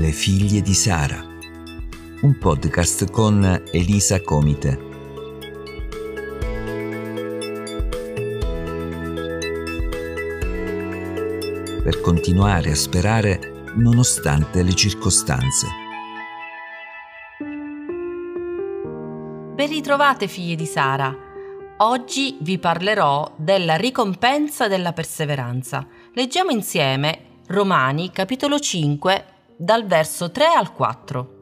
Le figlie di Sara, un podcast con Elisa Comite. Per continuare a sperare nonostante le circostanze. Ben ritrovate figlie di Sara. Oggi vi parlerò della ricompensa della perseveranza. Leggiamo insieme Romani capitolo 5 dal verso 3 al 4.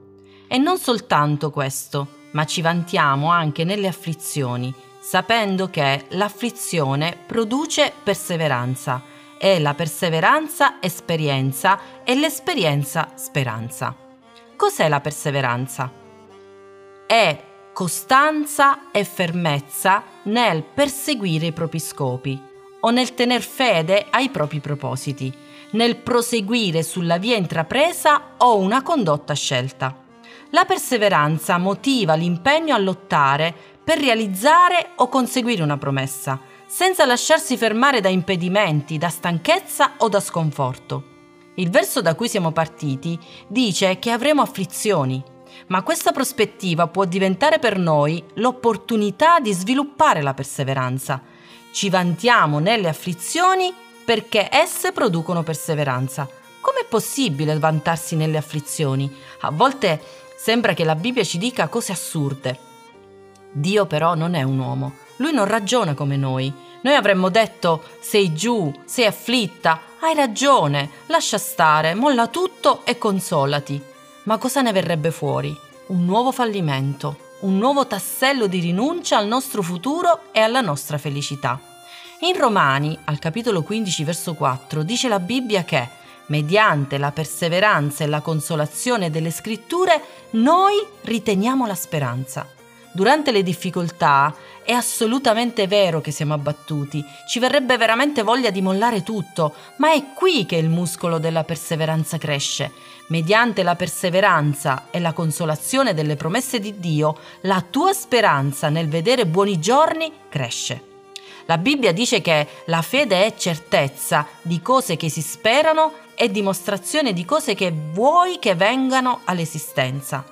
E non soltanto questo, ma ci vantiamo anche nelle afflizioni, sapendo che l'afflizione produce perseveranza e la perseveranza esperienza e l'esperienza speranza. Cos'è la perseveranza? È costanza e fermezza nel perseguire i propri scopi o nel tener fede ai propri propositi nel proseguire sulla via intrapresa o una condotta scelta. La perseveranza motiva l'impegno a lottare per realizzare o conseguire una promessa, senza lasciarsi fermare da impedimenti, da stanchezza o da sconforto. Il verso da cui siamo partiti dice che avremo afflizioni, ma questa prospettiva può diventare per noi l'opportunità di sviluppare la perseveranza. Ci vantiamo nelle afflizioni perché esse producono perseveranza. Com'è possibile vantarsi nelle afflizioni? A volte sembra che la Bibbia ci dica cose assurde. Dio però non è un uomo, lui non ragiona come noi. Noi avremmo detto sei giù, sei afflitta, hai ragione, lascia stare, molla tutto e consolati. Ma cosa ne verrebbe fuori? Un nuovo fallimento, un nuovo tassello di rinuncia al nostro futuro e alla nostra felicità. In Romani, al capitolo 15, verso 4, dice la Bibbia che, mediante la perseveranza e la consolazione delle scritture, noi riteniamo la speranza. Durante le difficoltà è assolutamente vero che siamo abbattuti, ci verrebbe veramente voglia di mollare tutto, ma è qui che il muscolo della perseveranza cresce. Mediante la perseveranza e la consolazione delle promesse di Dio, la tua speranza nel vedere buoni giorni cresce. La Bibbia dice che la fede è certezza di cose che si sperano e dimostrazione di cose che vuoi che vengano all'esistenza.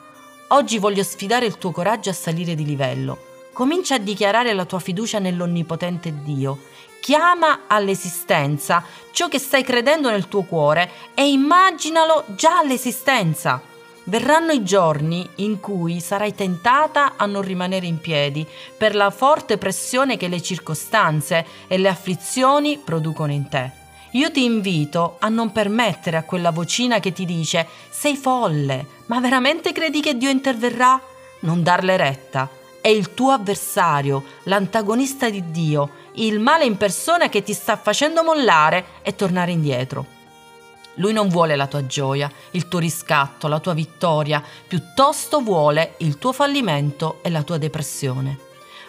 Oggi voglio sfidare il tuo coraggio a salire di livello. Comincia a dichiarare la tua fiducia nell'onnipotente Dio. Chiama all'esistenza ciò che stai credendo nel tuo cuore e immaginalo già all'esistenza. Verranno i giorni in cui sarai tentata a non rimanere in piedi per la forte pressione che le circostanze e le afflizioni producono in te. Io ti invito a non permettere a quella vocina che ti dice sei folle, ma veramente credi che Dio interverrà? Non darle retta. È il tuo avversario, l'antagonista di Dio, il male in persona che ti sta facendo mollare e tornare indietro. Lui non vuole la tua gioia, il tuo riscatto, la tua vittoria, piuttosto vuole il tuo fallimento e la tua depressione.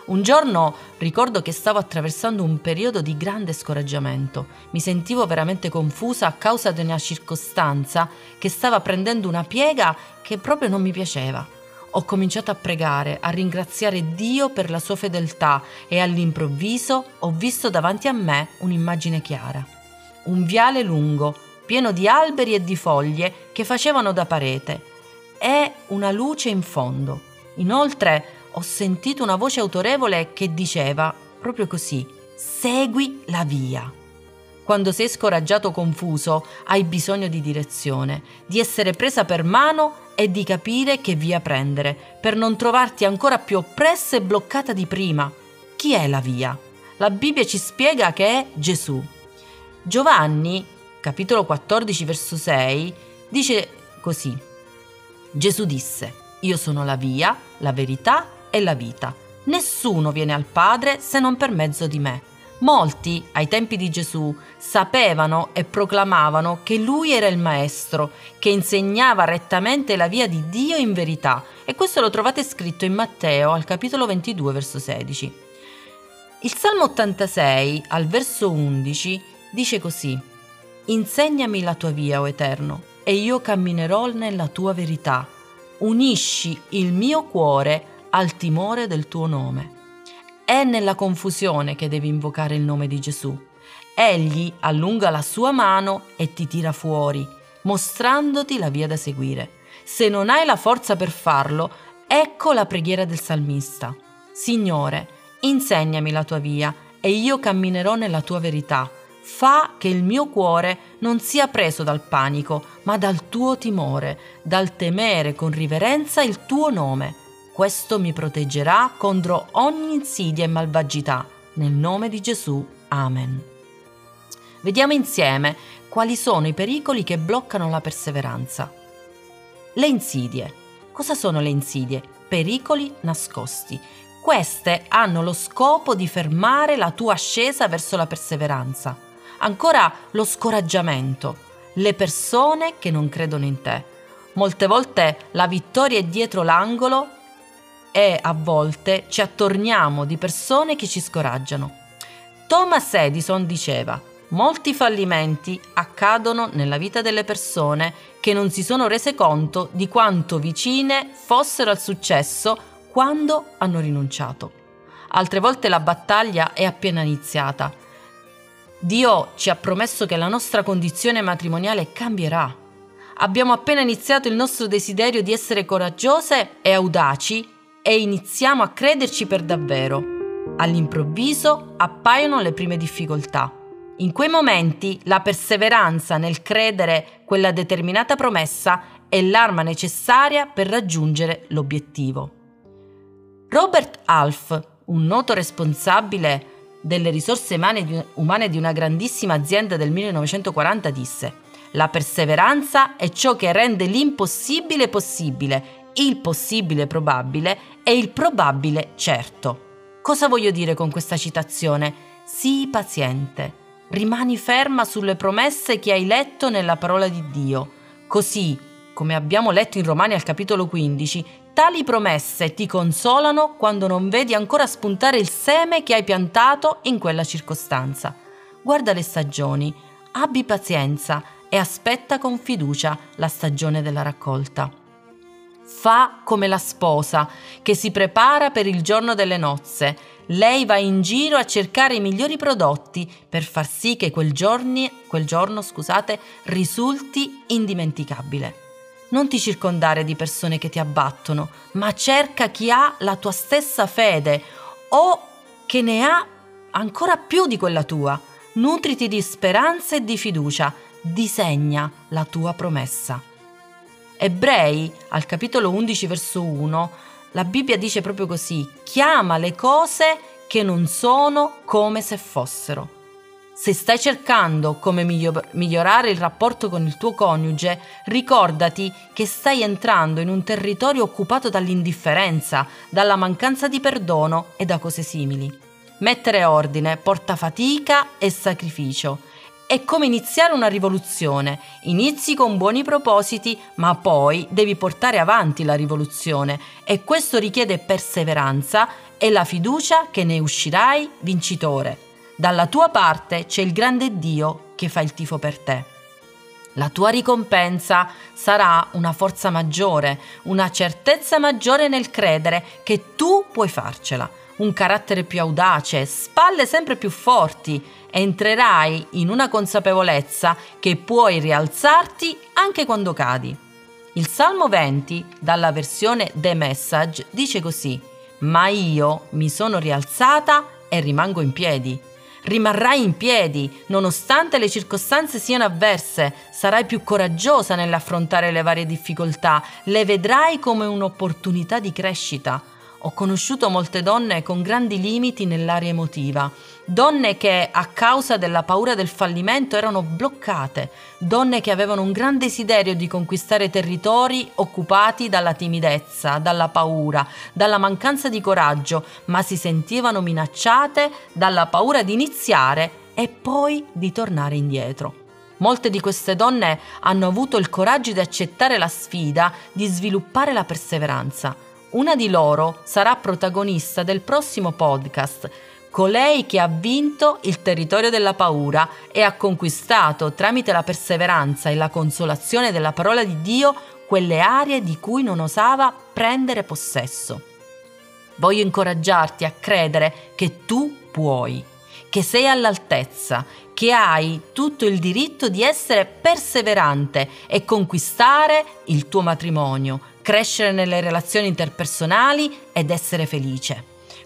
Un giorno ricordo che stavo attraversando un periodo di grande scoraggiamento. Mi sentivo veramente confusa a causa di una circostanza che stava prendendo una piega che proprio non mi piaceva. Ho cominciato a pregare, a ringraziare Dio per la sua fedeltà e all'improvviso ho visto davanti a me un'immagine chiara. Un viale lungo, pieno di alberi e di foglie che facevano da parete. È una luce in fondo. Inoltre ho sentito una voce autorevole che diceva proprio così, segui la via. Quando sei scoraggiato confuso, hai bisogno di direzione, di essere presa per mano e di capire che via prendere, per non trovarti ancora più oppressa e bloccata di prima. Chi è la via? La Bibbia ci spiega che è Gesù. Giovanni capitolo 14, verso 6, dice così. Gesù disse, io sono la via, la verità e la vita. Nessuno viene al Padre se non per mezzo di me. Molti, ai tempi di Gesù, sapevano e proclamavano che lui era il Maestro, che insegnava rettamente la via di Dio in verità. E questo lo trovate scritto in Matteo al capitolo 22, verso 16. Il Salmo 86, al verso 11, dice così. Insegnami la tua via, o Eterno, e io camminerò nella tua verità. Unisci il mio cuore al timore del tuo nome. È nella confusione che devi invocare il nome di Gesù. Egli allunga la sua mano e ti tira fuori. mostrandoti la via da seguire. Se non hai la forza per farlo, ecco la preghiera del salmista. Signore, insegnami la tua via e io camminerò nella tua verità. Fa che il mio cuore non sia preso dal panico, ma dal tuo timore, dal temere con riverenza il tuo nome. Questo mi proteggerà contro ogni insidia e malvagità. Nel nome di Gesù. Amen. Vediamo insieme quali sono i pericoli che bloccano la perseveranza. Le insidie. Cosa sono le insidie? Pericoli nascosti. Queste hanno lo scopo di fermare la tua ascesa verso la perseveranza. Ancora lo scoraggiamento, le persone che non credono in te. Molte volte la vittoria è dietro l'angolo e a volte ci attorniamo di persone che ci scoraggiano. Thomas Edison diceva, molti fallimenti accadono nella vita delle persone che non si sono rese conto di quanto vicine fossero al successo quando hanno rinunciato. Altre volte la battaglia è appena iniziata. Dio ci ha promesso che la nostra condizione matrimoniale cambierà. Abbiamo appena iniziato il nostro desiderio di essere coraggiose e audaci e iniziamo a crederci per davvero. All'improvviso appaiono le prime difficoltà. In quei momenti la perseveranza nel credere quella determinata promessa è l'arma necessaria per raggiungere l'obiettivo. Robert Alf, un noto responsabile delle risorse umane di una grandissima azienda del 1940, disse La perseveranza è ciò che rende l'impossibile possibile, il possibile probabile e il probabile certo. Cosa voglio dire con questa citazione? Sii paziente, rimani ferma sulle promesse che hai letto nella parola di Dio. Così, come abbiamo letto in Romani al capitolo 15, Tali promesse ti consolano quando non vedi ancora spuntare il seme che hai piantato in quella circostanza. Guarda le stagioni, abbi pazienza e aspetta con fiducia la stagione della raccolta. Fa come la sposa che si prepara per il giorno delle nozze. Lei va in giro a cercare i migliori prodotti per far sì che quel, giorni, quel giorno scusate, risulti indimenticabile. Non ti circondare di persone che ti abbattono, ma cerca chi ha la tua stessa fede o che ne ha ancora più di quella tua. Nutriti di speranza e di fiducia, disegna la tua promessa. Ebrei, al capitolo 11, verso 1, la Bibbia dice proprio così, chiama le cose che non sono come se fossero. Se stai cercando come migliorare il rapporto con il tuo coniuge, ricordati che stai entrando in un territorio occupato dall'indifferenza, dalla mancanza di perdono e da cose simili. Mettere ordine porta fatica e sacrificio. È come iniziare una rivoluzione. Inizi con buoni propositi, ma poi devi portare avanti la rivoluzione e questo richiede perseveranza e la fiducia che ne uscirai vincitore. Dalla tua parte c'è il grande Dio che fa il tifo per te. La tua ricompensa sarà una forza maggiore, una certezza maggiore nel credere che tu puoi farcela, un carattere più audace, spalle sempre più forti. Entrerai in una consapevolezza che puoi rialzarti anche quando cadi. Il Salmo 20, dalla versione The Message, dice così: Ma io mi sono rialzata e rimango in piedi rimarrai in piedi, nonostante le circostanze siano avverse, sarai più coraggiosa nell'affrontare le varie difficoltà, le vedrai come un'opportunità di crescita. Ho conosciuto molte donne con grandi limiti nell'area emotiva, donne che a causa della paura del fallimento erano bloccate, donne che avevano un gran desiderio di conquistare territori occupati dalla timidezza, dalla paura, dalla mancanza di coraggio, ma si sentivano minacciate dalla paura di iniziare e poi di tornare indietro. Molte di queste donne hanno avuto il coraggio di accettare la sfida di sviluppare la perseveranza una di loro sarà protagonista del prossimo podcast, colei che ha vinto il territorio della paura e ha conquistato tramite la perseveranza e la consolazione della parola di Dio quelle aree di cui non osava prendere possesso. Voglio incoraggiarti a credere che tu puoi, che sei all'altezza, che hai tutto il diritto di essere perseverante e conquistare il tuo matrimonio, crescere nelle relazioni interpersonali ed essere felice.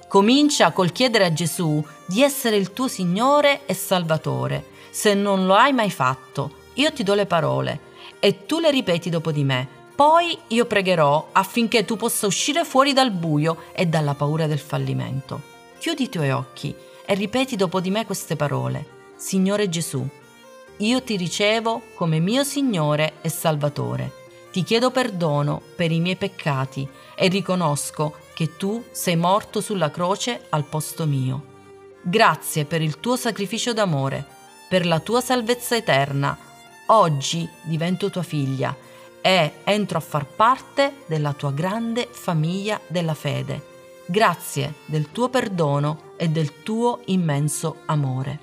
Comincia col chiedere a Gesù di essere il tuo Signore e Salvatore. Se non lo hai mai fatto, io ti do le parole e tu le ripeti dopo di me. Poi io pregherò affinché tu possa uscire fuori dal buio e dalla paura del fallimento. Chiudi i tuoi occhi e ripeti dopo di me queste parole. Signore Gesù, io ti ricevo come mio Signore e Salvatore. Ti chiedo perdono per i miei peccati e riconosco che tu sei morto sulla croce al posto mio. Grazie per il tuo sacrificio d'amore, per la tua salvezza eterna. Oggi divento tua figlia e entro a far parte della tua grande famiglia della fede. Grazie del tuo perdono e del tuo immenso amore.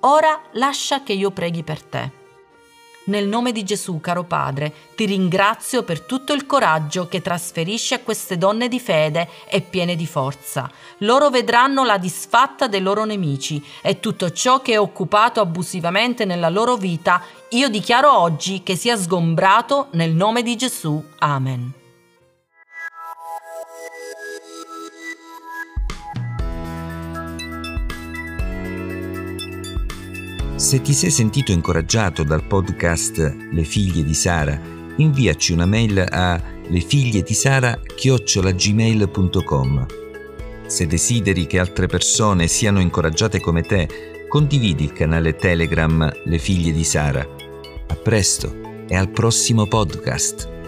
Ora lascia che io preghi per te. Nel nome di Gesù, caro Padre, ti ringrazio per tutto il coraggio che trasferisci a queste donne di fede e piene di forza. Loro vedranno la disfatta dei loro nemici e tutto ciò che è occupato abusivamente nella loro vita, io dichiaro oggi che sia sgombrato nel nome di Gesù. Amen. Se ti sei sentito incoraggiato dal podcast Le figlie di Sara, inviaci una mail a lefigliedisara@gmail.com. Se desideri che altre persone siano incoraggiate come te, condividi il canale Telegram Le figlie di Sara. A presto e al prossimo podcast.